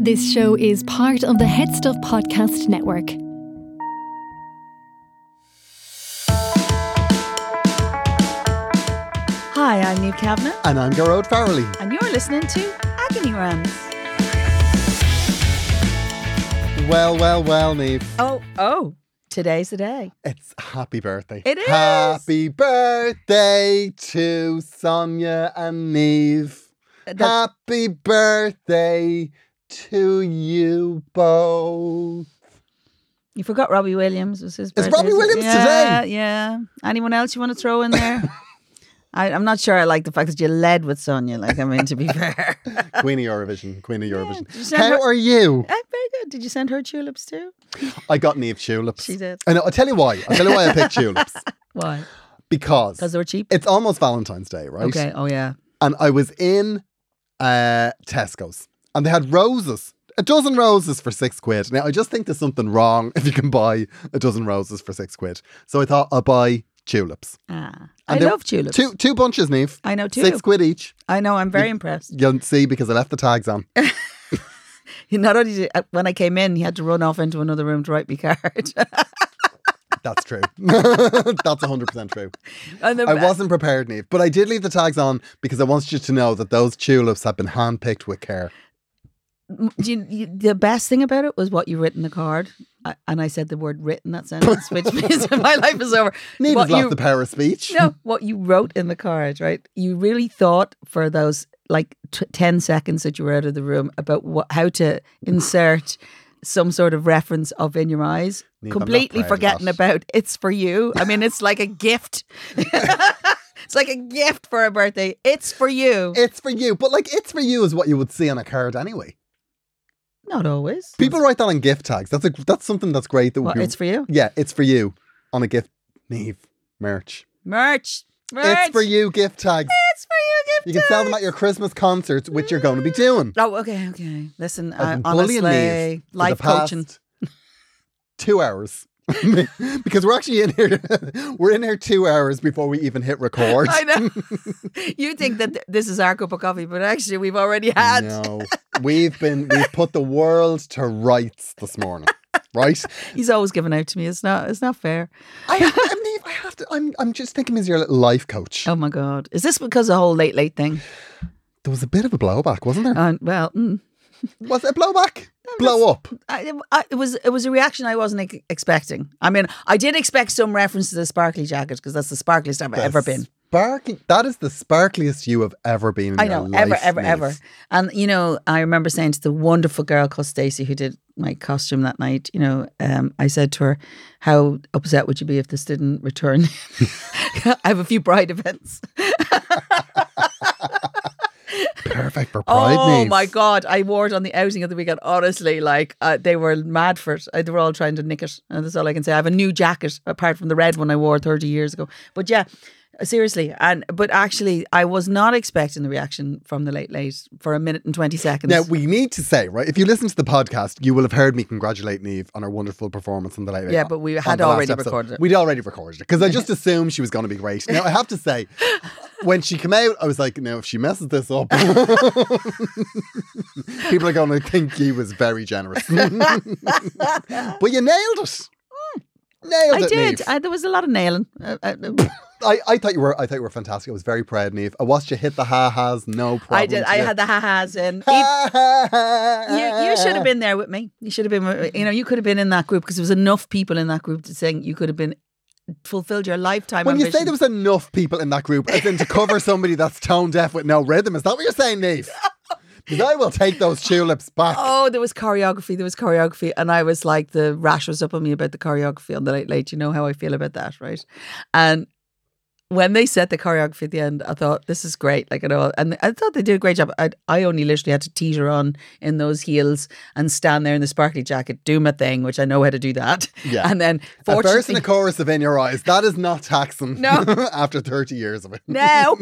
This show is part of the Head Stuff Podcast Network. Hi, I'm Niamh Kavanagh, And I'm Gearóid Farrelly. and you're listening to Agony Rants. Well, well, well, Niamh. Oh, oh, today's the day. It's happy birthday. It is. Happy birthday to Sonia and Niamh. That- Happy birthday to you both. you forgot Robbie Williams was his It's birthday. Robbie? Williams yeah, today. Yeah. Anyone else you want to throw in there? I, I'm not sure I like the fact that you led with Sonia. Like, I mean, to be fair. Queen of Eurovision. Queen of Eurovision. Send How her- are you? Eh, very good. Did you send her tulips too? I got Niamh tulips. She did. I know. I'll tell you why. I'll tell you why I picked tulips. Why? Because Because they were cheap? it's almost Valentine's Day, right? Okay. Oh, yeah. and I was in uh, Tesco's and they had roses, a dozen roses for six quid. Now, I just think there's something wrong if you can buy a dozen roses for six quid. So I thought I'll buy tulips. Ah. And I love tulips. Two two bunches, Niamh. I know too. Six quid each. I know. I'm very impressed. You'll see because I left the tags on. Not only did uh, when I came in, he had to run off into another room to write me card. That's true. That's 100% true. I wasn't prepared, Niamh, but I did leave the tags on because I wanted you to know that those tulips have been handpicked with care. You, you, the best thing about it was what you writ in the card, I, and I said the word "writ" in that sentence, which means my life is over. Niamh What you- the power of speech. No, what you wrote in the card, right? You really thought for those like t- ten seconds that you were out of the room about what how to insert some sort of reference of in your eyes, Niamh, completely forgetting about it's for you. I mean, it's like a gift. it's like a gift for a birthday. It's for you. It's for you, but like it's for you is what you would see on a card anyway. Not always. People write that on gift tags. That's a that's something that's great. That What, we, it's for you. yeah, it's for you on a gift. Niamh merch. Merch. Merch. It's for you gift tags. It's for you. Gift You can sell them at your Christmas concerts, which you're going to be doing. Oh, okay, okay. Listen, I've uh, been bullying honestly, Niamh for the life coaching. past Two hours. because we're actually in here. We're in here two hours before we even hit record. I know. you think that th- this is our cup of coffee, but actually we've already had. No, we've been we've put the world to rights this morning, right? He's always giving out to me. It's not. It's not fair. I, I I have to. I'm I'm just thinking as your little life coach. Oh my god! Is this because of the whole late late thing? There was a bit of a blowback, wasn't there? Uh, well, mm, was it a blowback? Blow up. I, I, it was it was a reaction I wasn't ex- expecting. I mean, I did expect some reference to the sparkly jacket because that's the sparkliest I've ever been. Sparkly. That is the sparkliest you have ever been. In I know, life, ever, ever, Niamh. ever. And you know, I remember saying to the wonderful girl called Stacey who did my costume that night, you know, um, I said to her, How upset would you be if this didn't return? I have a few bride events. Perfect for pride. oh my god, I wore it on the outing of the weekend. Honestly, like uh, they were mad for it. Uh, They were all trying to nick it, and that's all I can say. I have a new jacket apart from the red one I wore thirty years ago. But yeah, seriously, and but actually, I was not expecting the reaction from the late late for a minute and twenty seconds. Now we need to say, right? If you listen to the podcast, you will have heard me congratulate Niamh on her wonderful performance on the late. Late- Yeah, but we had already recorded it. We'd already recorded it because I just assumed she was going to be great. Now I have to say, when she came out, I was like, "No, if she messes this up, people are going to think he was very generous." but you nailed it. Nailed I it, did. I, there was a lot of nailing. Uh, uh, I, I thought you were I thought you were fantastic. I was very proud, Niamh. I watched you hit the ha has, no problem. I did. I had the ha-has in. you, you should have been there with me. You should have been. You know, you could have been in that group because there was enough people in that group to sing. You could have been fulfilled your lifetime. When you say there was enough people in that group, as in to cover somebody that's tone deaf with no rhythm, is that what you're saying, Niamh? Because I will take those tulips back. Oh, there was choreography. There was choreography, and I was like, the rash was up on me about the choreography on the late late. You know how I feel about that, right? And when they set the choreography at the end, I thought this is great. Like you know, and I thought they did a great job. I I only literally had to teeter on in those heels and stand there in the sparkly jacket, do my thing, which I know how to do that. Yeah. And then A burst fortunately, and a chorus of In Your Eyes. That is not taxing. No. after 30 years of it. No.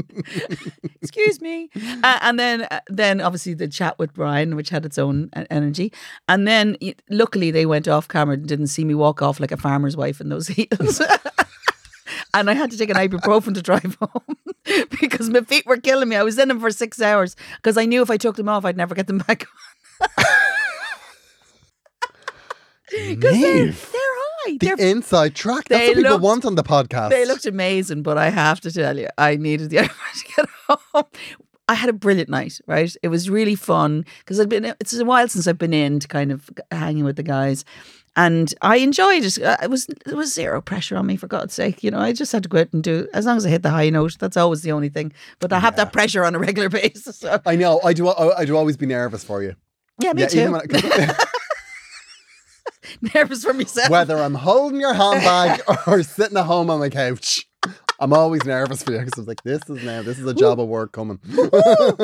excuse me, uh, and then uh, then obviously the chat with Brian, which had its own uh, energy, and then luckily they went off camera and didn't see me walk off like a farmer's wife in those heels. And I had to take an ibuprofen to drive home because my feet were killing me. I was in them for six hours because I knew if I took them off, I'd never get them back Because they're, they're high. The They're, inside track. That's what people looked- want on the podcast. they looked amazing, but I have to tell you, I needed the ibuprofen to get home. I had a brilliant night, right? It was really fun because I'd been. It's a while since I've been in to kind of hanging with the guys, and I enjoyed it. Uh, It was it was zero pressure on me for God's sake. You know, I just had to go out and do as long as I hit the high note. That's always the only thing. But I have that pressure on a regular basis. So. I know. I do. I, I do always be nervous for you. Yeah, me yeah, too. I- Nervous for myself. whether I'm holding your handbag or sitting at home on my couch. I'm always nervous for you because I'm like, this is now, this is a job of work coming.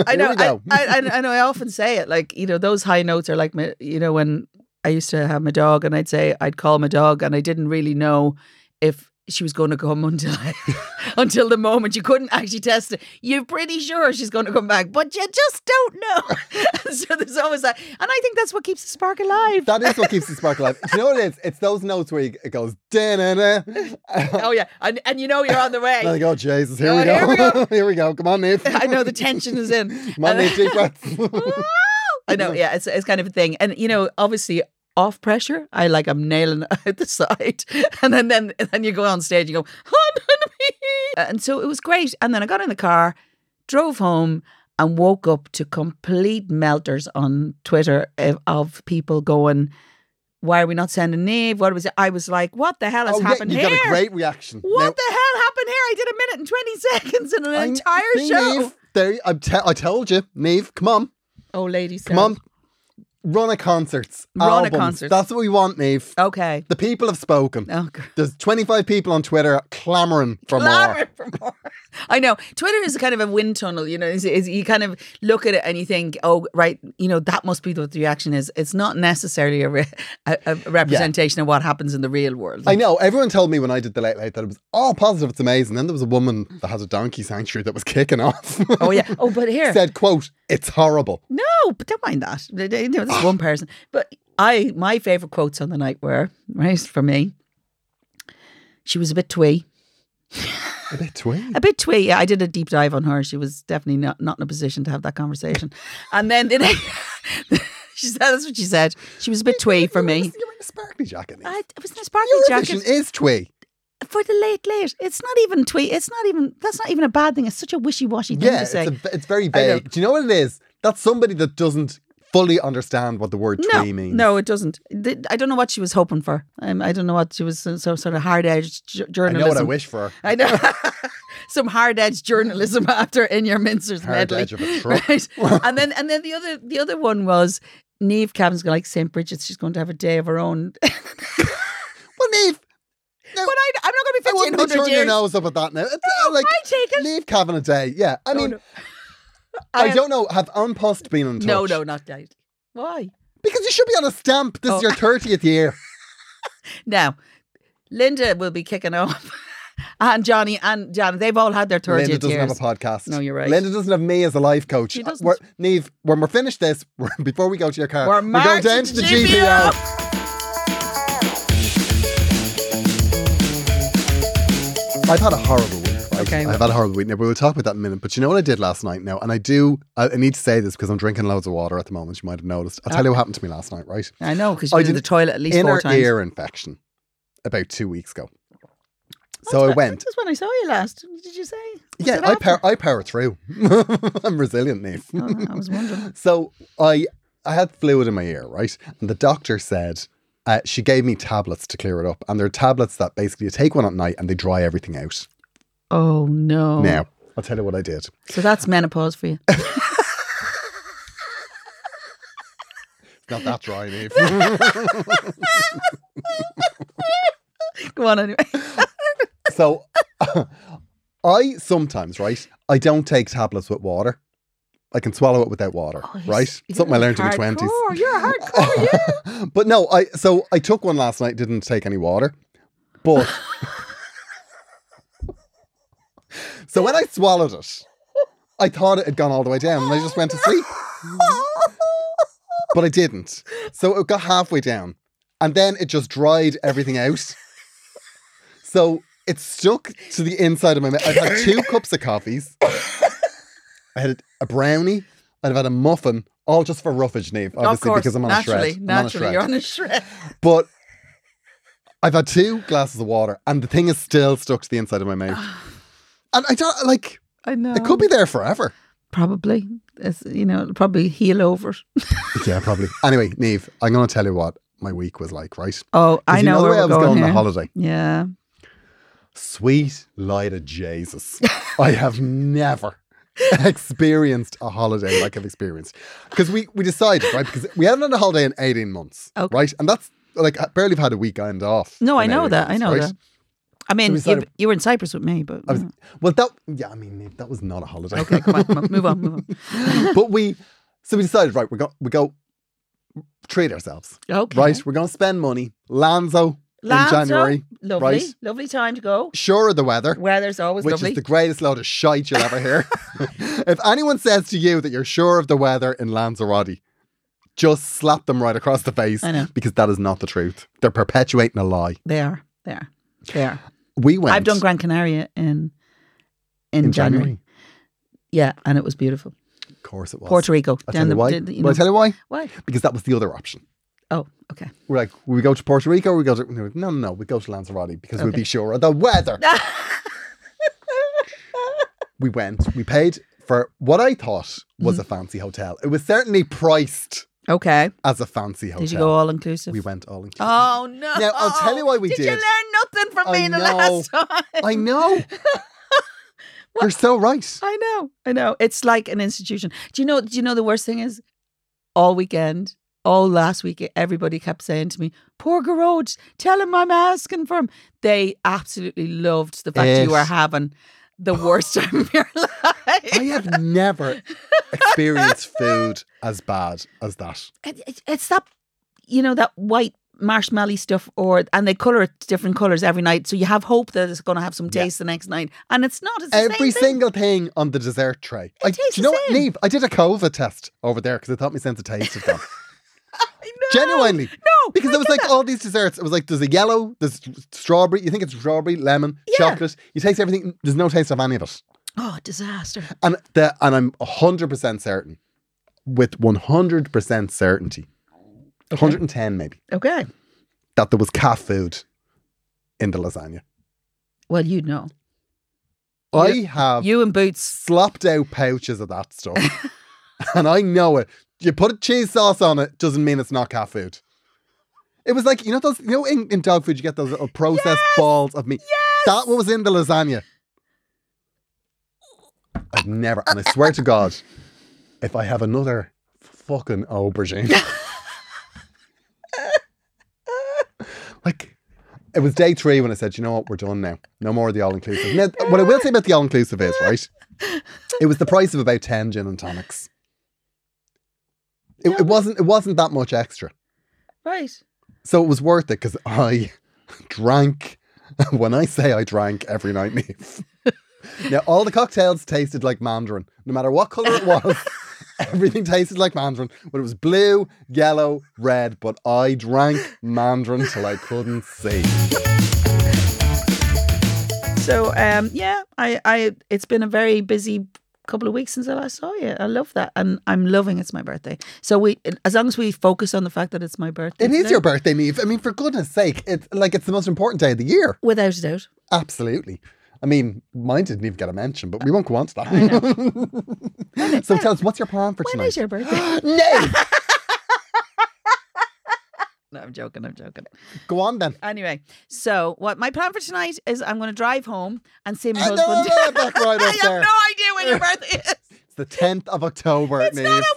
I know. I, I, I know. I often say it. Like you know, those high notes are like. You know, when I used to have my dog, and I'd say I'd call my dog, and I didn't really know if she was going to come until I, until the moment you couldn't actually test it. You're pretty sure she's going to come back, but you just don't know. so there's always that, and I think that's what keeps the spark alive. that is what keeps the spark alive. You know what it is? It's those notes where you, it goes, da-na-na. oh yeah, and and you know you're on the way. I go, oh, Jesus, here, Oh, we, go. here we go. here we go. Come on, Niamh. I know the tension is in. Come on, Niamh, deep breaths. I know, yeah, it's it's kind of a thing, and you know, obviously off pressure, I like I'm nailing it out the side, and then then and then you go on stage, you go, uh, and so it was great, and then I got in the car, drove home. And woke up to complete melters on Twitter of, people going, "Why are we not sending Niamh? What was it?" I was like, "What the hell has oh, yeah, happened you here? got a great reaction. what Now, the hell happened here? I did a minute and twenty seconds in an I- entire show." Niamh, there, I, te- I told you, Niamh, come on. Oh, ladies, Come on. Run a concerts. Run a albums. concerts. That's what we want, Niamh. Okay. The people have spoken. Oh, God. There's 25 people on Twitter clamoring for more. Clamouring for more. I know. Twitter is a kind of a wind tunnel, you know, is, is you kind of look at it and you think, oh, right, you know, that must be what the reaction is. It's not necessarily a, re- a, a representation of what happens in the real world. I know. Everyone told me when I did the late late that it was all positive. It's amazing. Then there was a woman that has a donkey sanctuary that was kicking off. oh, yeah. Oh, but here. Said, "quote It's horrible." No, but don't mind that. You know, This is one person. But I, my favourite quotes on the night were, right, for me, she was a bit twee. A bit twee. A bit twee. Yeah, I did a deep dive on her. She was definitely not, not in a position to have that conversation. And then the next, she said, that's what she said. She was a bit twee for me. You're wearing a sparkly jacket. I, it was in a sparkly Eurovision jacket is twee. For the late late. It's not even tweet. It's not even. That's not even a bad thing. It's such a wishy washy thing Yeah, to it's, say. a, it's very vague. Do you know what it is? That's somebody that doesn't fully understand what the word no, twee means. no, it doesn't. I don't know what she was hoping for. Um, I don't know what she was. So, so sort of hard edged j- journalism. I know what I wish for. I know. Some hard edged journalism after in your Mincer's Hard medley. edge of a truck. Right. and then and then the other the other one was Niamh Cavan's going like St. Brigid's, she's going to have a day of her own. Well, Niamh, now, I, I'm not going to be 1500 be turning your nose up at that now. It's, uh, No, like, I take it. Leave Cavan a day. Yeah. I No, mean, no. I, am- don't know. Have An Post been in touch? No, no, not that. Why? Because you should be on a stamp. This Oh. is your 30th year. Now, Linda will be kicking off. and Johnny and John, they've all had their 30th Linda doesn't years. have a podcast. No, you're right. Linda doesn't have me as a life coach. She Uh, doesn't. We're, Niamh, when we're finished this, we're, before we go to your car, We're going down to to the GPO. I've had a horrible week. Right? Okay. I've had a horrible week. Now, we'll talk about that in a minute. But you know what I did last night now? And I do, I, I need to say this because I'm drinking loads of water at the moment. You might have noticed. I'll tell you what happened to me last night, right? I know, because I to did the toilet at least four times. ear infection about two weeks ago. So I That's went. That's when I saw you last. Did you say? Was Yeah, I power, I power through. I'm resilient, Niamh. Oh, I was wondering. So I I had fluid in my ear, right? And the doctor said uh, she gave me tablets to clear it up, and they're tablets that basically you take one at night and they dry everything out. Oh no! Now I'll tell you what I did. so that's menopause for you. Not that dry, Niamh. Go on anyway. so I sometimes, right? I don't take tablets with water. I can swallow it without water, Oh, right? Something I learned in my twenties. You're hardcore, yeah. but no, I so I took one last night. Didn't take any water, but so when I swallowed it, I thought it had gone all the way down, and I just went to sleep. but I didn't. So it got halfway down, and then it just dried everything out. So it stuck to the inside of my mouth. I've had two cups of coffees. I had a brownie. I'd have had a muffin, all just for roughage, Niamh, obviously, course, because I'm on naturally, a shred. I'm on a naturally, shred. you're on a shred. But I've had two glasses of water, and the thing is still stuck to the inside of my mouth. and I don't like. I know. It could be there forever. probably. It's, you know, it'll probably heal over. yeah, probably. Anyway, Niamh, I'm going to tell you what my week was like. right? Oh, I you know, the where way I was going, going on here. holiday. Yeah. Sweet light of Jesus. I have never experienced a holiday like I've experienced. Because we, we decided, right? Because we haven't had a holiday in 18 months, Okay. right? And that's like, I barely have had a weekend off. No, I know 18 that. I know right? that. I mean, we you, you were in Cyprus with me, but I was, well, that, yeah, I mean, that was not a holiday. okay, come on, come on, move on, move on. but we, so we decided, right, we go, we go treat ourselves, Okay, right? We're going to spend money. Lanzo, Lanzo, in January, lovely, right? lovely time to go. Sure of the weather. Weather's always which lovely. is the greatest load of shite you'll ever hear. if anyone says to you that you're sure of the weather in Lanzarote, just slap them right across the face I know. because that is not the truth. They're perpetuating a lie. they are, they are, they are. We went. I've done Gran Canaria in in, in January. January. Yeah, and it was beautiful. Of course it was. Puerto Rico. I'll down tell you why. the- you know- tell you why? Why? Because that was the other option. Oh, okay. We're like, we go to Puerto Rico or we go to no, no, no, we go to Lanzarote because Okay. be sure of the weather. we went, we paid for what I thought was Mm-hmm. a fancy hotel. It was certainly priced okay. as a fancy hotel. Did you go all inclusive? We went all inclusive. Oh no! Now, I'll tell you why we did. Did you learn nothing from I me the know. last time? I know. You're so right. I know. I know. It's like an institution. Do you know? Do you know the worst thing is? All weekend, all last week, everybody kept saying to me, "Poor Gearóid, tell him I'm asking for him." They absolutely loved the fact It- you were having the worst time of your life. I have never experienced food as bad as that. It- it- it's that you know that white marshmallow stuff or and they color it different colors every night so you have hope that it's going to have some Yeah. taste the next night and it's not it's the Every thing. single thing on the dessert tray. I, do you know what. Niamh? I did a COVID test over there because I thought my sense of taste had gone. I know. Genuinely. no Because I there was like that. all these desserts. It was like there's a yellow, there's strawberry. You think it's strawberry, lemon, Yeah. chocolate. You taste everything. There's no taste of any of it. oh disaster And the, and I'm hundred percent certain, with one hundred percent certainty, and ten maybe, okay that there was cat food in the lasagna. well you know I You- have you and Boots slopped out pouches of that stuff, and I know it. You put a cheese sauce on it doesn't mean it's not cat food. It was like you know those you know in, in dog food you get those little processed Yes! balls of meat. Yes! That was in the lasagna. I've never, and I swear to God, if I have another fucking aubergine, like it was day three when I said, you know what, we're done now. No more of the all inclusive. Now, what I will say about the all inclusive is right. It was the price of about ten gin and tonics. It, it wasn't. It wasn't that much extra. right So it was worth it because I drank. When I say I drank every night, Niamh. now all the cocktails tasted like mandarin, no matter what color it was. everything tasted like mandarin. But it was blue, yellow, red. But I drank mandarin till I couldn't see. so um yeah I I it's been a very busy couple of weeks since I last saw you I love that and I'm loving it's my birthday so we as long as we focus on the fact that it's my birthday It is your birthday, Niamh. I mean, for goodness sake, it's like it's the most important day of the year. without a doubt Absolutely. I mean, mine didn't even get a mention, but we won't go on to that. so tell us, what's your plan for when tonight? is your birthday no, no I'm joking I'm joking go on then. Anyway, so what my plan for tonight is I'm going to drive home and see my I know, husband. back right I have there. no idea when your birthday is. It's the 10th of October, It's Niamh. not on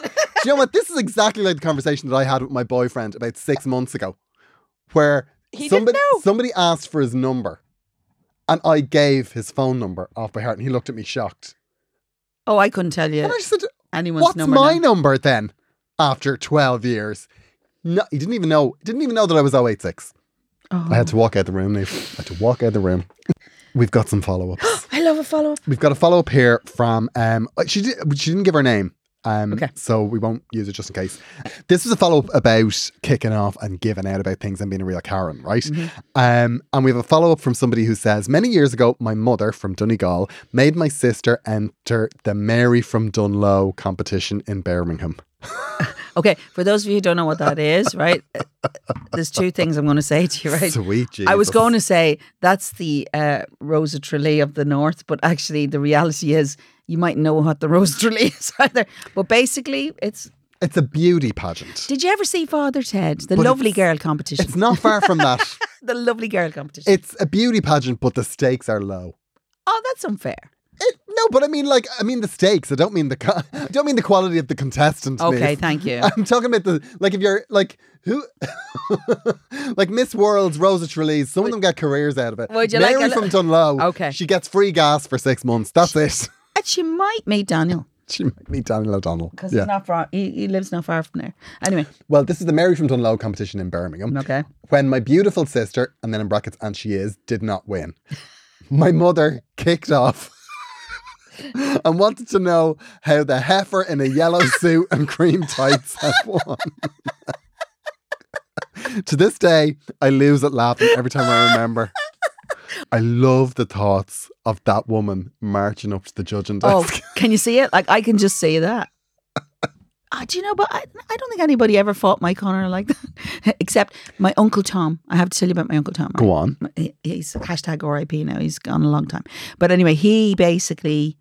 Wikipedia. Do you know what? This is exactly like the conversation that I had with my boyfriend about six months ago, where He somebody know. somebody asked for his number, And I gave his phone number off by heart and he looked at me shocked. Oh, I couldn't tell you And I said, anyone's What's number. my now. number then? After 12 years. No, he didn't even know. Didn't even know that I was 086. Oh. I had to walk out the room. I had to walk out the room. We've got some follow ups. I love a follow up. We've got a follow up here from um she did she didn't give her name. Um Okay. so we won't use it just in case. This is a follow up about kicking off and giving out about things and being a real Karen, right? Um and we have a follow up from somebody who says many years ago my mother from Donegal made my sister enter the Mary from Dungloe competition in Birmingham. Okay, for those of you who don't know what that is, right? There's two things I'm going to say to you, right? Sweet Jesus. I was going to say that's the uh, Rose of Tralee of the North, but actually the reality is you might know what the Rose of Tralee is either. But basically, it's. It's a beauty pageant. Did you ever see Father Ted, the But lovely girl competition? It's not far from that. the lovely girl competition. It's a beauty pageant, but the stakes are low. oh, that's unfair. It, no, but I mean, like, I mean the stakes. I don't mean the, co- I don't mean the quality of the contestant. Okay, Niamh. thank you. I'm talking about the like if you're like who, like Miss World's Rosa Trelease. Some of them get careers out of it. Would you like Mary a li- from Dungloe. Okay. she gets free gas for six months. That's it. And she might meet Daniel she might meet Daniel O'Donnell. because Yeah. he's not far. He, he lives not far from there. Anyway, Well, this is the Mary from Dunlow competition in Birmingham. okay. when my beautiful sister, and then in brackets, and she is, did not win. My mother kicked off and wanted to know how the heifer in a yellow suit and cream tights had won. to this day, I lose it laughing every time I remember. I love the thoughts of that woman marching up to the judging desk. Oh, desk. can you see it? Like I can just see that. Ah, do you know? But I, I don't think anybody ever fought Mike Connor like that, except my uncle Tom. I have to tell you about my uncle Tom. Go on. He- He's hashtag RIP now. He's gone a long time. But anyway, he basically,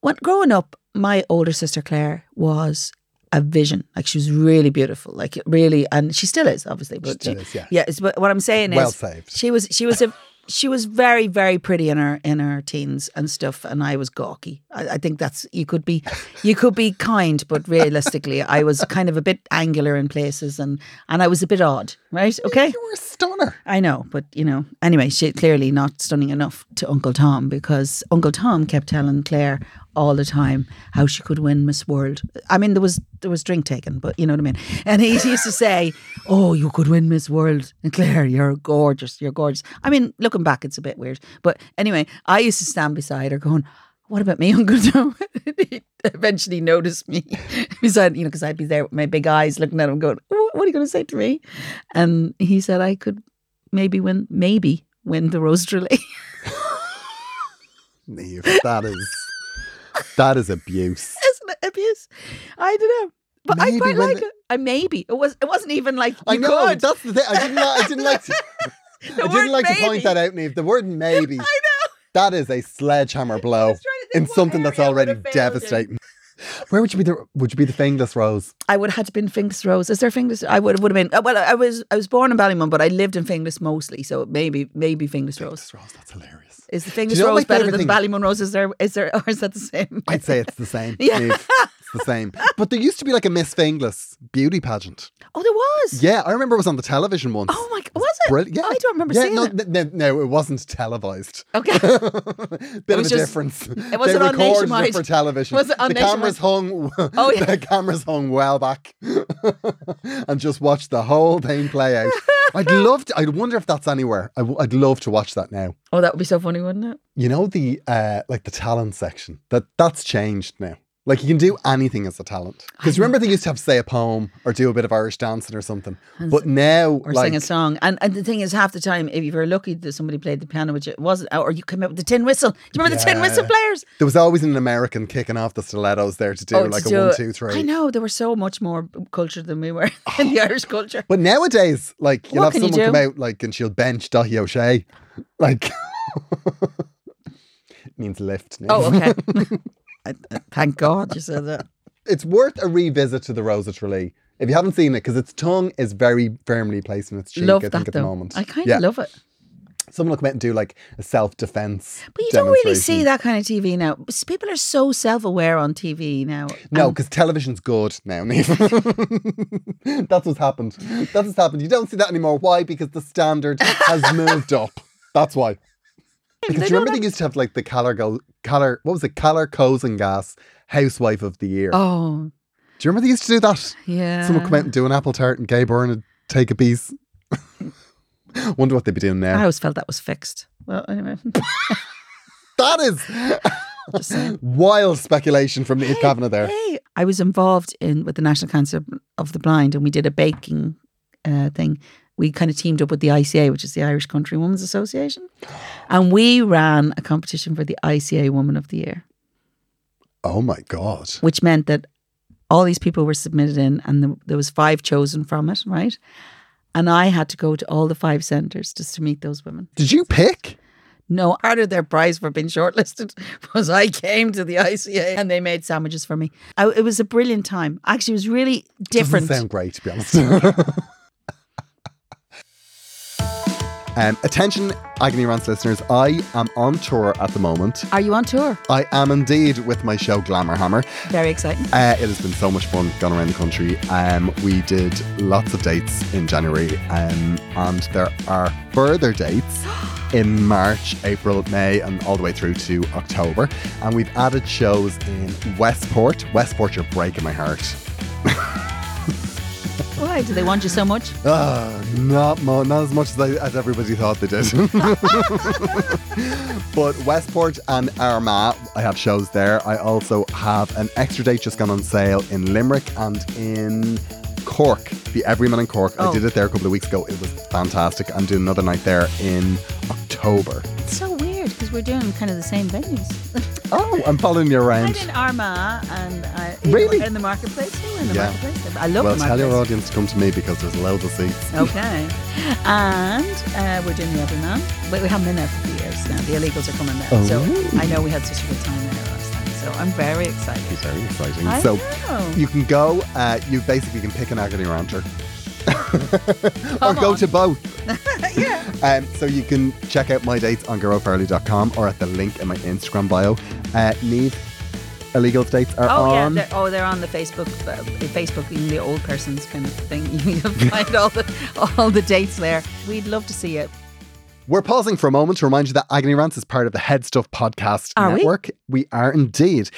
when growing up, my older sister Claire was a vision. Like she was really beautiful. Like really, and she still is, obviously. But still she- is, yeah. Yeah. it's- But what I'm saying Well is, saved. she was she was a she was very very pretty in her in her teens and stuff, and I was gawky. I, I think that's you could be you could be kind, but realistically, I was kind of a bit angular in places, and and I was a bit odd, right? Okay. You were a stunner. I know, but you know, anyway, she clearly not stunning enough to Uncle Tom because Uncle Tom kept telling Claire all the time how she could win Miss World. I mean, there was there was drink taken, but you know what I mean. And he used to say, "Oh, you could win Miss World, and Claire, you're gorgeous, you're gorgeous." I mean, looking back, it's a bit weird, but anyway, I used to stand beside her going. What about me, Uncle Tom? he eventually noticed me beside, you know, because I'd be there with my big eyes looking at him, going, "What are you going to say to me?" And he said I could maybe win, maybe win the Rose. Niamh, that is that is abuse. Isn't it abuse? I don't know, but Maybe I quite like the- it. I maybe it was. It wasn't even like you I know could. that's the thing. I didn't. Like, I didn't like. To, I didn't like to point that out, Niamh. The word maybe. I know. That is a sledgehammer blow in something that's already would've failed in. devastating. Where would you be the? Would you be the Finglas rose? I would have had to been Finglas Rose. Is there Finglas? I would would have been. uh, Well, I was I was born in Ballymun, but I lived in Finglas mostly, so maybe maybe Finglas Rose. Finglas rose. That's hilarious. Is the Finglas you know Rose better than? Ballymun Rose? Is there is there or is that the same? I'd say it's the same. Yeah. It's the same. But there used to be like a Miss Finglas beauty pageant. Oh, there was. Yeah, I remember it was on the television once. Oh my! Was it? Brilliant. Yeah. I don't remember yeah, seeing no, it. n- n- no, it wasn't televised. Okay. Bit of was a just- difference. it wasn't on Nationwide. it for television. Was it on the cameras hung. Oh, yeah. the cameras hung well back, and just watched the whole thing play out. I'd love to. I wonder if that's anywhere. I w- I'd love to watch that now. Oh, that would be so funny, wouldn't it? You know the uh like the talent section that that's changed now. Like you can do anything as a talent. Because remember they used to have to say a poem or do a bit of Irish dancing or something. But now Or like sing a song. And and the thing is, half the time, if you were lucky that somebody played the piano, which it wasn't, or you came out with the tin whistle. Do you remember the tin whistle players? there was always an American kicking off the stilettos there to do Oh, like do a one, it. two, three. I know they were so much more cultured than we were oh. in the Irish culture. But nowadays, like you'll What have someone come out like and she'll bench Dáithí Ó Sé. Like it oh, means lift. now. Oh, okay. I, thank God you said that. it's worth a revisit to the Rose of Tralee. If you haven't seen it, because its tongue is very firmly placed in its cheek, love I that think, at though. the moment. I kind of Yeah. love it. Someone will come out and do like a self defense. But you don't really see that kind of TV now. People are so self-aware on TV now. No, um, because television's good now. That's what's happened. That's what's happened. You don't see that anymore. Why? Because the standard has moved up. That's why. Because do you remember they used to have like the Calor Go what was it? Calor Gas Housewife of the Year. oh, Do you remember they used to do that? yeah. Someone come out and do an apple tart and Gay Byrne would take a piece. Wonder what they'd be doing now. I always felt that was fixed. Well, anyway, That is just wild speculation from Niamh Kavanagh there. Hey, I was involved in with the National Council of the Blind, and we did a baking uh, thing. We kind of teamed up with the ICA, which is the Irish Country Women's Association, and we ran a competition for the ICA Woman of the Year, Oh my god. which meant that all these people were submitted in, and the, there was five chosen from it, right? And I had to go to all the five centres just to meet those women. Did you pick? No, part of their prize for being shortlisted was I came to the ICA and they made sandwiches for me. I, it was a brilliant time. Actually, it was really different. Doesn't sound great, to be honest. um, attention, Agony Rants listeners. I am on tour at the moment. Are you on tour? I am indeed with my show Glamour Hammer. Very exciting. Uh, it has been so much fun going around the country. Um, we did lots of dates in January, um, and there are further dates in March, April, May, and all the way through to October. And we've added shows in Westport. Westport, you're breaking my heart. Why do they want you so much? Ah, not mo- not as much as, I, as everybody thought they did. but Westport and Armagh, I have shows there. I also have an extra date just gone on sale in Limerick and in Cork, the Everyman in Cork. I Oh. did it there a couple of weeks ago. It was fantastic. I'm doing another night there in October. It's so weird because we're doing kind of the same venues. Oh, I'm following you around. I'm in Armagh and I, Really? in the marketplace too. In the Yeah. marketplace, I love Well, the tell your audience to come to me because there's loads of seats. Okay, and uh, we're doing the Everyman. But we haven't been there for years now. The illegals are coming there, so Oh. I know we had such a good time there last time. So I'm very excited. It's very exciting. I so know. you can go, uh, you basically can pick an agony ranter. or go on. to both. yeah. Um, so you can check out my dates on girlfarley.com or at the link in my Instagram bio. Uh, Niamh, illegal dates are Oh yeah, they're, oh they're on the Facebook, uh, Facebook, in the old person's kind of thing. You can find all the all the dates there. We'd love to see it. We're pausing for a moment to remind you that Agony Rants is part of the Head Stuff Podcast Are we? Network. We? are indeed.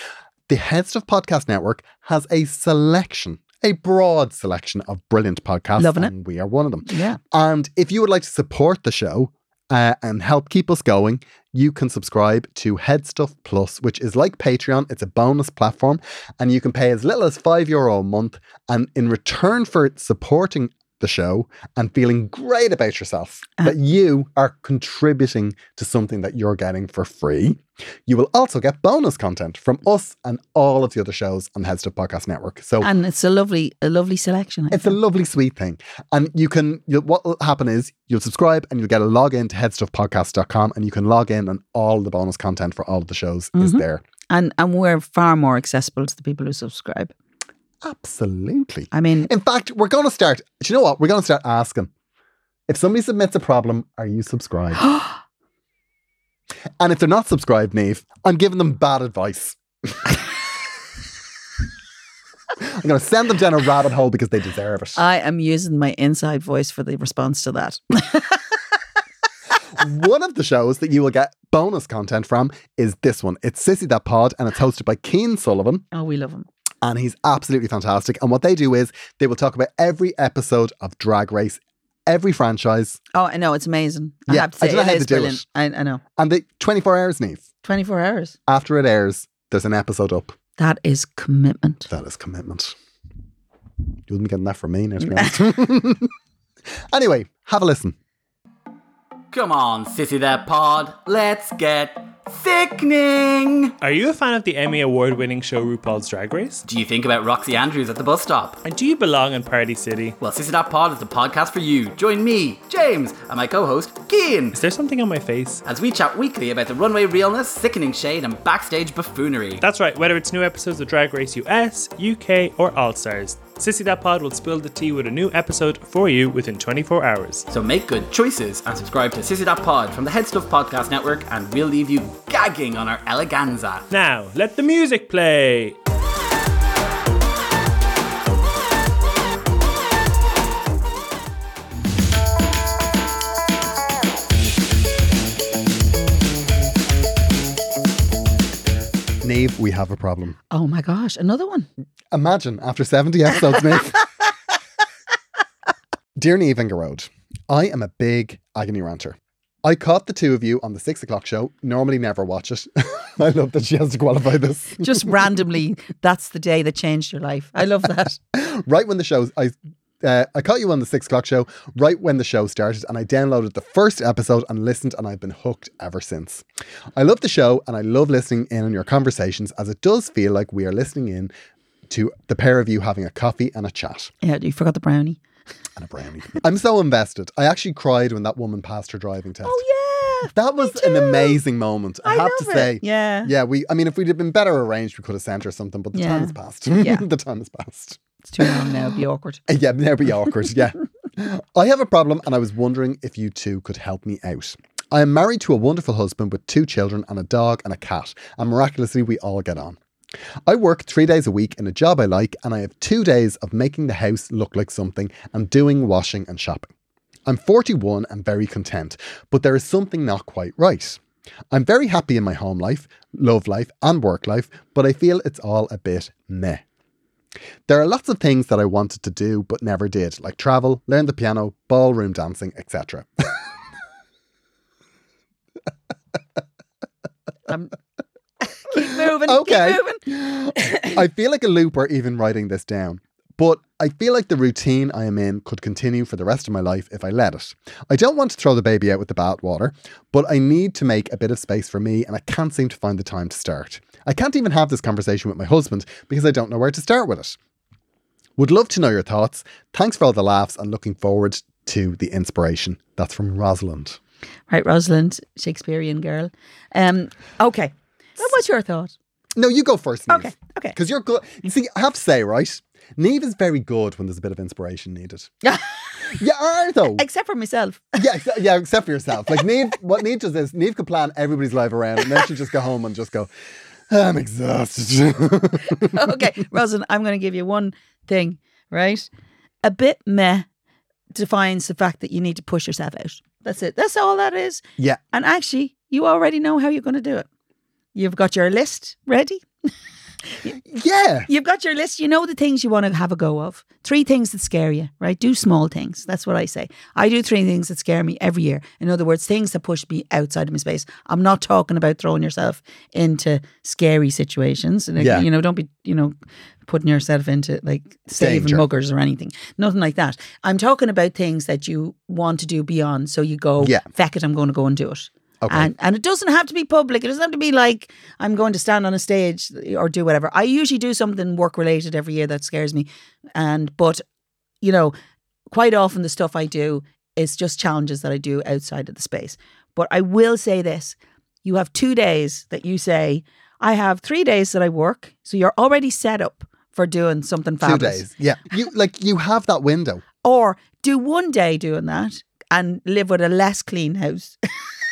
The Head Stuff Podcast Network has a selection, a broad selection of brilliant podcasts. Loving it. We are one of them. Yeah. And if you would like to support the show uh, and help keep us going, you can subscribe to Headstuff Plus, which is like Patreon. It's a bonus platform, and you can pay as little as five euro a month. And in return for supporting the show and feeling great about yourself Uh. that you are contributing to something that you're getting for free, you will also get bonus content from us and all of the other shows on the Headstuff Podcast Network. So And it's a lovely, a lovely selection. I it's a lovely, sweet thing. And you can, you'll, what will happen is you'll subscribe and you'll get a login to headstuffpodcast.com and you can log in and all the bonus content for all of the shows is Mhm. there. and and we're far more accessible to the people who subscribe. Absolutely. I mean, In fact, we're going to start, do you know what? We're going to start asking if somebody submits a problem, are you subscribed? and if they're not subscribed, Niamh, I'm giving them bad advice. I'm going to send them down a rabbit hole because they deserve it. I am using my inside voice for the response to that. one of the shows that you will get bonus content from is this one. It's Sissy That Pod, and it's hosted by Cian Sullivan, oh, we love him. And he's absolutely fantastic. And what they do is they will talk about every episode of Drag Race, every franchise, Oh, I know it's amazing. I Yeah, have to I say, don't know it is brilliant. it. I, I know. and the 24 hours, Niamh. Twenty four hours. After it airs, there's an episode up. That is commitment. That is commitment. You wouldn't be getting that from me, now, to be honest. anyway, have a listen. Come on, sissy that pod, let's get sickening! Are you a fan of the Emmy award winning show RuPaul's Drag Race? Do you think about Roxxxy Andrews at the bus stop? And do you belong in Party City? Well, Sissy That Pod is the podcast for you. Join me, James, and my co-host, Cian, Is there something on my face? as we chat weekly about the runway realness, sickening shade, and backstage buffoonery. That's right, whether it's new episodes of Drag Race US, UK, or All Stars, Sissy That Pod will spill the tea with a new episode for you within 24 hours. So make good choices and subscribe to Sissy That Pod from the Head Stuff Podcast Network, and we'll leave you gagging on our eleganza. Now, let the music play. Niamh, we have a problem. Oh my gosh, another one. Imagine after 70 episodes, Niamh. Dear Niamh and Gearóid, I am a big agony ranter. I caught the two of you on the six o'clock show. Normally, never watch it. I love that she has to qualify this. Just randomly, that's the day that changed your life. I love that. right when the show, I uh, I caught you on the six o'clock show right when the show started, and I downloaded the first episode and listened, and I've been hooked ever since. I love the show, and I love listening in on your conversations, as it does feel like we are listening in to the pair of you having a coffee and a chat Yeah, you forgot the brownie. and a brownie. I'm so invested. I actually cried when that woman passed her driving test. Oh yeah. That was an amazing moment. I, I have to say. it. Yeah. Yeah, we I mean if we'd have been better arranged, we could have sent her something, but the Yeah. time has passed. Yeah. the time has passed. It's too long now. Be awkward. Yeah, now be awkward. Yeah. I have a problem and I was wondering if you two could help me out. I am married to a wonderful husband with two children and a dog and a cat, and miraculously we all get on. I work three days a week in a job I like, and I have two days of making the house look like something and doing washing and shopping. I'm 41 and very content, but there is something not quite right. I'm very happy in my home life, love life, and work life, but I feel it's all a bit meh. There are lots of things that I wanted to do but never did, like travel, learn the piano, ballroom dancing, etc. Um, keep moving. Okay. Keep moving. I feel like a looper even writing this down. But I feel like the routine I am in could continue for the rest of my life if I let it. I don't want to throw the baby out with the bathwater, but I need to make a bit of space for me and I can't seem to find the time to start. I can't even have this conversation with my husband because I don't know where to start with it. Would love to know your thoughts. Thanks for all the laughs and looking forward to the inspiration. That's from Rosalind. Right, Rosalind, Shakespearean girl. Um, okay. What was your thought? No, you go first. Niamh. Okay, okay. Because you're good. You see, I have to say, right? Niamh is very good when there's a bit of inspiration needed. You are though. Except for myself. yeah, ex- yeah, except for yourself. Like Niamh, what Niamh does is Niamh could plan everybody's life around, and then she just go home and just go, I'm exhausted. okay, Rosalind, I'm going to give you one thing, right? A bit meh defines the fact that you need to push yourself out. That's it. That's all that is. yeah, And actually, you already know how you're going to do it. You've got your list ready. yeah. You've got your list. You know the things you want to have a go of. Three things that scare you, right? Do small things. That's what I say. I do three things that scare me every year. In other words, things that push me outside of my space. I'm not talking about throwing yourself into scary situations. Like, Yeah. You know, don't be, you know, putting yourself into like saving Danger. muggers or anything. Nothing like that. I'm talking about things that you want to do beyond. So you go, Yeah. feck it, I'm going to go and do it. Okay. And and it doesn't have to be public. It doesn't have to be like I'm going to stand on a stage or do whatever. I usually do something work related every year that scares me. And but you know, quite often the stuff I do is just challenges that I do outside of the space. But I will say this. You have 2 days that you say I have 3 days that I work. So you're already set up for doing something Two fabulous. days. Yeah. You like you have that window. Or do one day doing that and live with a less clean house.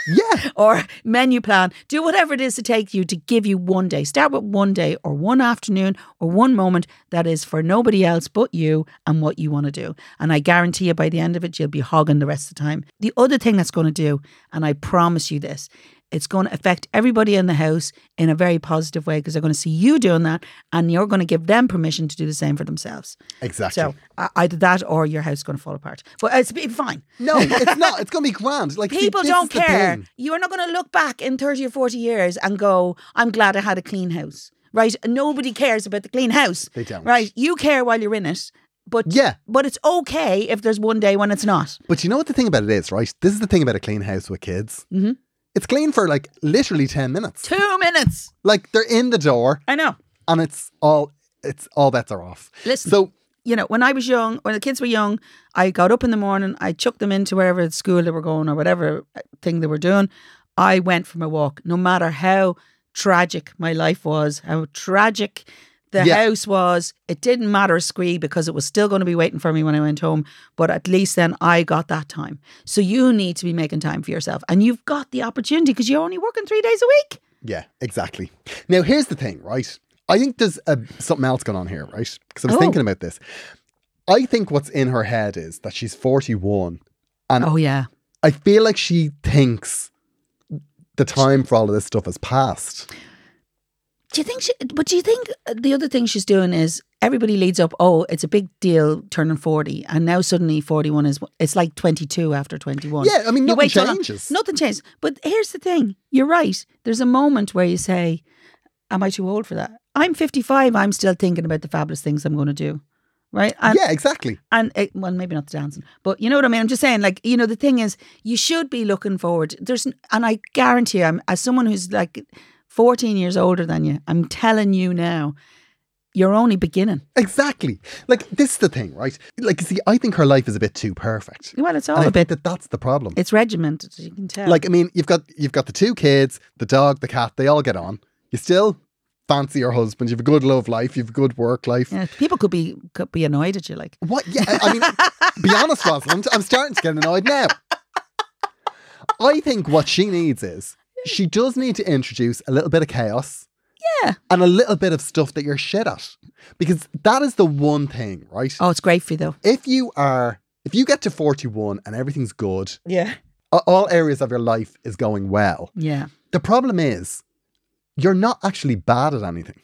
Yeah. or menu plan. Do whatever it is to take you to give you one day. Start with one day or one afternoon or one moment that is for nobody else but you and what you want to do. And I guarantee you by the end of it, you'll be hogging the rest of the time. The other thing that's going to do, and I promise you this, it's going to affect everybody in the house in a very positive way because they're going to see you doing that and you're going to give them permission to do the same for themselves. Exactly. So uh, either that or your house is going to fall apart. But it's be fine. no, it's not. It's gonna be grand. Like People this don't care. You are not going to look back in 30 or 40 years and go, I'm glad I had a clean house. Right? Nobody cares about the clean house. They don't. Right? You care while you're in it. But Yeah. but it's okay if there's one day when it's not. But you know what the thing about it is, right? This is the thing about a clean house with kids. Mm-hmm. It's clean for like literally ten minutes. Two minutes. Like they're in the door I know. and it's all it's all bets are off. Listen. So you know, when I was young, when the kids were young, I got up in the morning, I chucked them into wherever school they were going or whatever uh, thing they were doing. I went for my walk, no matter how tragic my life was, how tragic The Yeah. house was, it didn't matter a scree because it was still going to be waiting for me when I went home. But at least then I got that time. So you need to be making time for yourself. And you've got the opportunity because you're only working three days a week. Yeah, exactly. Now, here's the thing, right? I think there's uh, something else going on here, right? Because I was Oh. thinking about this. I think what's in her head is that she's 41 and Oh, yeah. I feel like she thinks the time for all of this stuff has passed. Do you think she, but do you think uh, the other thing she's doing is everybody leads up, oh, it's a big deal turning 40. And now suddenly 41 is, it's like 22 after 21. Yeah, I mean, nothing changes. Nothing changes. But here's the thing you're right. There's a moment where you say, Am I too old for that? I'm 55. I'm still thinking about the fabulous things I'm going to do. Right. And, yeah, exactly. and it, well, maybe not the dancing, but you know what I mean. I'm just saying, like, you know, the thing is, you should be looking forward. There's, and I guarantee, I'm as someone who's like 14 years older than you, I'm telling you now, you're only beginning. Exactly. Like, this is the thing, right? Like, see, I think her life is a bit too perfect. Well, it's all And I a bit. think that that's the problem. It's regimented, as you can tell. Like, I mean, you've got you've got the two kids, the dog, the cat. They all get on. You still fancy your husband. You have a good love life. You have a good work life. yeah, people could be could be annoyed at you, like. What? Yeah, I I mean, be honest, Rosalind. I'm starting to get annoyed now. I think what she needs is she does need to introduce a little bit of chaos. Yeah. And a little bit of stuff that you're shit at. Because that is the one thing, right? Oh, it's great for you though. If you are, if you get to 41 and everything's good, Yeah. a- all areas of your life is going well, Yeah. the problem is you're not actually bad at anything.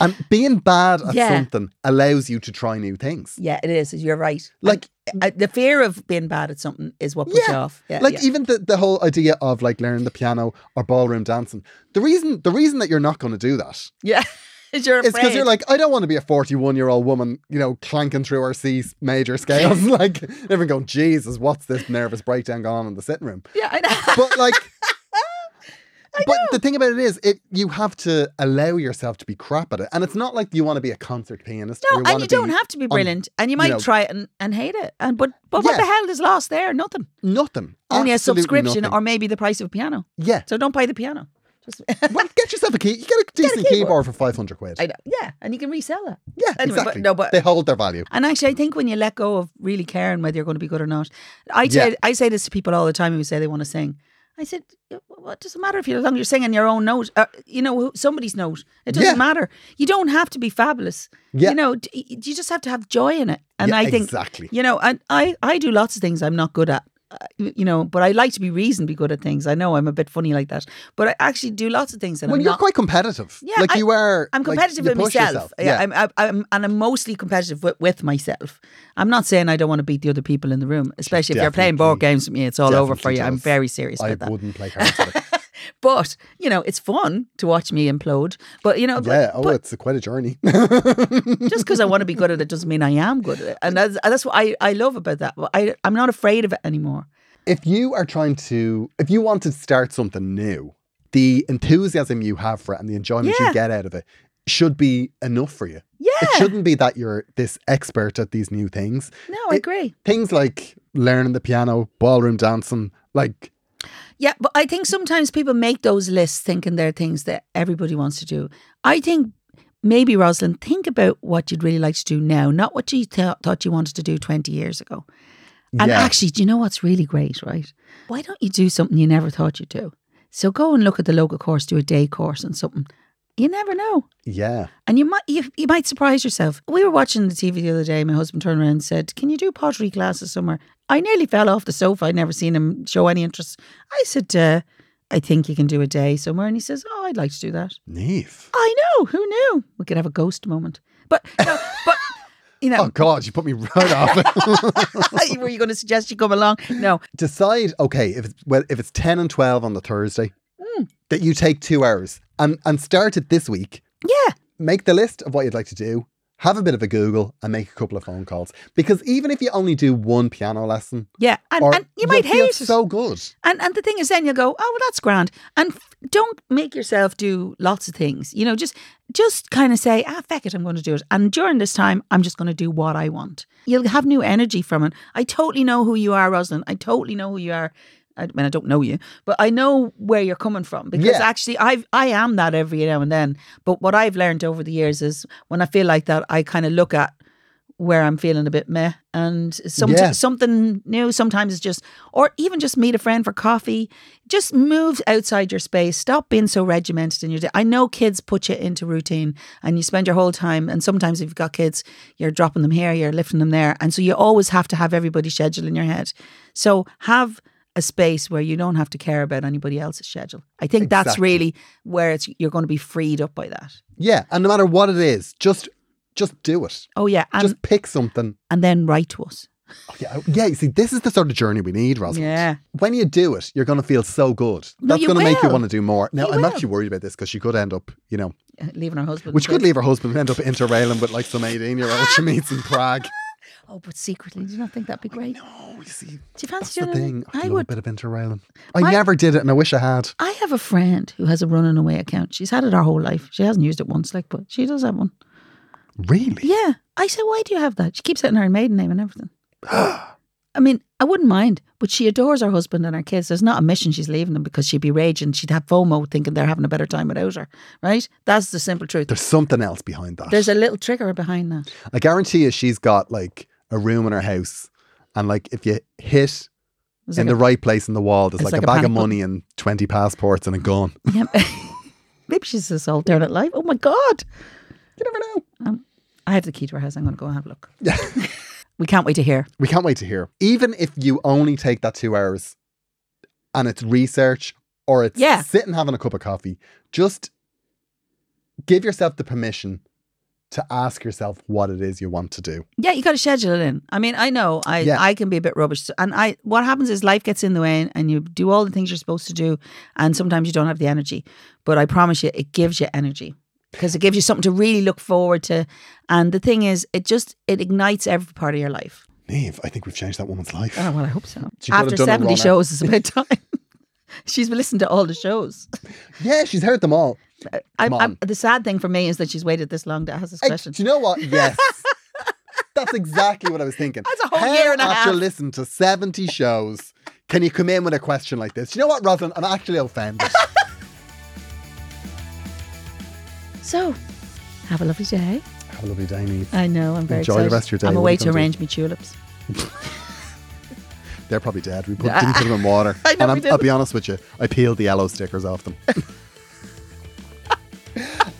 And being bad at Yeah. something allows you to try new things. Yeah, it is. You're right. Like, And, uh, the fear of being bad at something is what puts you off. Yeah, like yeah. even the, the whole idea of like learning the piano or ballroom dancing. The reason the reason that you're not going to do that yeah. Is you're is because you're like, I don't want to be a 41 year old woman, you know, clanking through our C major scales. like everyone going, Jesus, what's this nervous breakdown going on in the sitting room? yeah, I know. But like But the thing about it is, it you have to allow yourself to be crap at it, and it's not like you want to be a concert pianist. No, or and you don't have to be on- brilliant, and you might know- try it and, and hate it. And but but what the hell is lost there? Nothing. nothing. Only a subscription, nothing. or maybe the price of a piano. yeah. So don't buy the piano. Just Well, get yourself a key. You get a decent keyboard. keyboard for five hundred quid. I know. Yeah, and you can resell it. yeah, Anyway, but- exactly. no, but- they hold their value. And actually, I think when you let go of really caring whether you're going to be good or not, I Yeah. say I say this to people all the time who say they want to sing. I said, "What does it matter if you're long you're singing your own note? Uh, you know, somebody's note. It doesn't Yeah. matter. You don't have to be fabulous. Yeah. You know, d- you just have to have joy in it. And Yeah, I think exactly. You know, and I I do lots of things I'm not good at. Uh, you know, but I like to be reasonably good at things. I know I'm a bit funny like that, but I actually do lots of things that Well, I'm you're not. quite competitive. Yeah, like I- you are. I'm competitive you with myself. yourself. Yeah, I'm, I'm, I'm, and I'm mostly competitive with, with myself. I'm not saying I don't want to beat the other people in the room, especially if you're playing board games with me. It's all over for you. I'm very serious I about that. wouldn't play cards. But you know, it's fun to watch me implode. But you know, but- yeah. Oh, but it's quite a journey. just because I want to be good at it doesn't mean I am good at it, and that's that's what I, I love about that. I I'm not afraid of it anymore. if you are trying to, if you want to start something new, the enthusiasm you have for it and the enjoyment Yeah. you get out of it should be enough for you. Yeah, It shouldn't be that you're this expert at these new things. no, I it- agree. Things like learning the piano, ballroom dancing, like Yeah, but I think sometimes people make those lists thinking they're things that everybody wants to do. I think maybe, Rosalind, think about what you'd really like to do now, not what you th- thought you wanted to do 20 years ago. And Yeah. actually, do you know what's really great, right? Why don't you do something you never thought you'd do? So go and look at the local course, do a day course and something. You never know. yeah, And you might you, you might surprise yourself. We were watching the TV the other day. My husband turned around and said, "Can you do pottery classes somewhere?" I nearly fell off the sofa. I'd never seen him show any interest. I said, uh, "I think you can do a day somewhere." And he says, "Oh, I'd like to do that." Niamh. I know. Who knew? We could have a ghost moment. But no, but you know. Oh God, you put me right off. were you going to suggest you come along? No. Decide, okay, if it's well, if it's ten and twelve on the Thursday, That you take two hours and and start it this week. Yeah. make the list of what you'd like to do, have a bit of a Google, and make a couple of phone calls. Because even if you only do one piano lesson, Yeah. And, and you might feel hate it. so good. And and the thing is, then you'll go, oh well, that's grand. And f- don't make yourself do lots of things. You know, just just kind of say, ah, feck it, I'm going to do it. And during this time, I'm just going to do what I want. You'll have new energy from it. I totally know who you are, Rosalind. I totally know who you are. I mean, I don't know you, but I know where you're coming from because Yeah. actually, I I am that every now and then. But what I've learned over the years is when I feel like that, I kind of look at where I'm feeling a bit meh, and some, Yeah. something new. Sometimes it's just, or even just meet a friend for coffee. Just move outside your space. Stop being so regimented in your day. I know kids put you into routine, and you spend your whole time. And sometimes if you've got kids, you're dropping them here, you're lifting them there, and so you always have to have everybody's schedule in your head. So have a space where you don't have to care about anybody else's schedule. I think that's really where it's you're going to be freed up by that. Yeah, and no matter what it is, just just do it. Oh yeah, and just pick something. and then write to us. Oh, yeah, oh, yeah. You see, this is the sort of journey we need, Rosalind. Yeah. When you do it, you're going to feel so good. No, That's going to make you want to do more. Now, You I'm will. actually worried about this because she could end up, you know, uh, Leaving her husband. which could leave her husband and end up interrailing with like some 18 year old she meets in Prague. Oh, but secretly, do you not think that'd be great? Oh, you see, Do you that's fancy the doing thing. I, I love a would. bit of interrailing. I, I- never did it and I wish I had. I have a friend who has a running away account. She's had it her whole life. She hasn't used it once, like, but she does have one. Really? Yeah. I said, why do you have that? She keeps it in her maiden name and everything. I mean, I wouldn't mind, but she adores her husband and her kids. There's not a mission she's leaving them because she'd be raging. She'd have FOMO thinking they're having a better time without her, right? That's the simple truth. There's something else behind that. There's a little trigger behind that. I guarantee you she's got like a room in her house and like if you hit in like the right place in the wall, there's like, like a a bag of money and 20 passports and a gun. a- yeah. Maybe she's this alternate life. Oh my God. You never know. Um, I have the key to her house. I'm going to go and have a look. Yeah. We can't wait to hear. We can't wait to hear. Even if you only take that two hours and it's research or it's Yeah. sitting having a cup of coffee, just give yourself the permission to ask yourself what it is you want to do. Yeah, you got to schedule it in. I mean, I know I Yeah. I can be a bit rubbish, and I what happens is life gets in the way, and you do all the things you're supposed to do, and sometimes you don't have the energy. But I promise you, it gives you energy because it gives you something to really look forward to. And the thing is, it just it ignites every part of your life. Niamh, I think we've changed that woman's life. Oh well, I hope so. She After seventy shows, it's about time. She's been listening to all the shows. Yeah, she's heard them all. Uh, I'm, I'm, the sad thing for me is that she's waited this long to ask this question. do you know what? Yes. That's exactly what I was thinking. That's a whole How year and a after half. listening to 70 shows, can you come in with a question like this? Do you know what, Rosalind? I'm actually offended. So, have a lovely day. Have a lovely day, Niamh. I know. I'm very Enjoy the excited. rest of your day. I'm away to arrange me tulips. They're probably dead. We put, didn't put them in water. I know and we I'll be honest with you, I peeled the yellow stickers off them.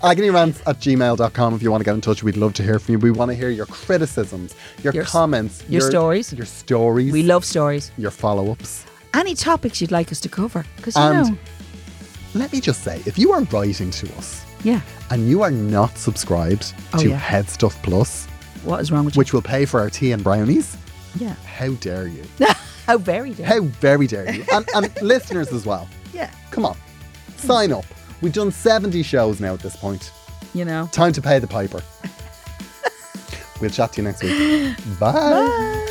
agonyrants at gmail.com if you want to get in touch. We'd love to hear from you. We want to hear your criticisms, your, Your s- comments, your stories. your stories, We love stories. your follow ups. Any topics you'd like us to cover? Because you And- know, Let me just say, if you are writing to us yeah. and you are not subscribed Oh, to yeah. Head Stuff Plus, What is wrong with you? which will pay for our tea and brownies. Yeah. how dare you? How very dare. How very dare you? And, and listeners as well. Yeah. Come on, sign up. We've done 70 shows now at this point. You know. Time to pay the piper. we'll chat to you next week. Bye.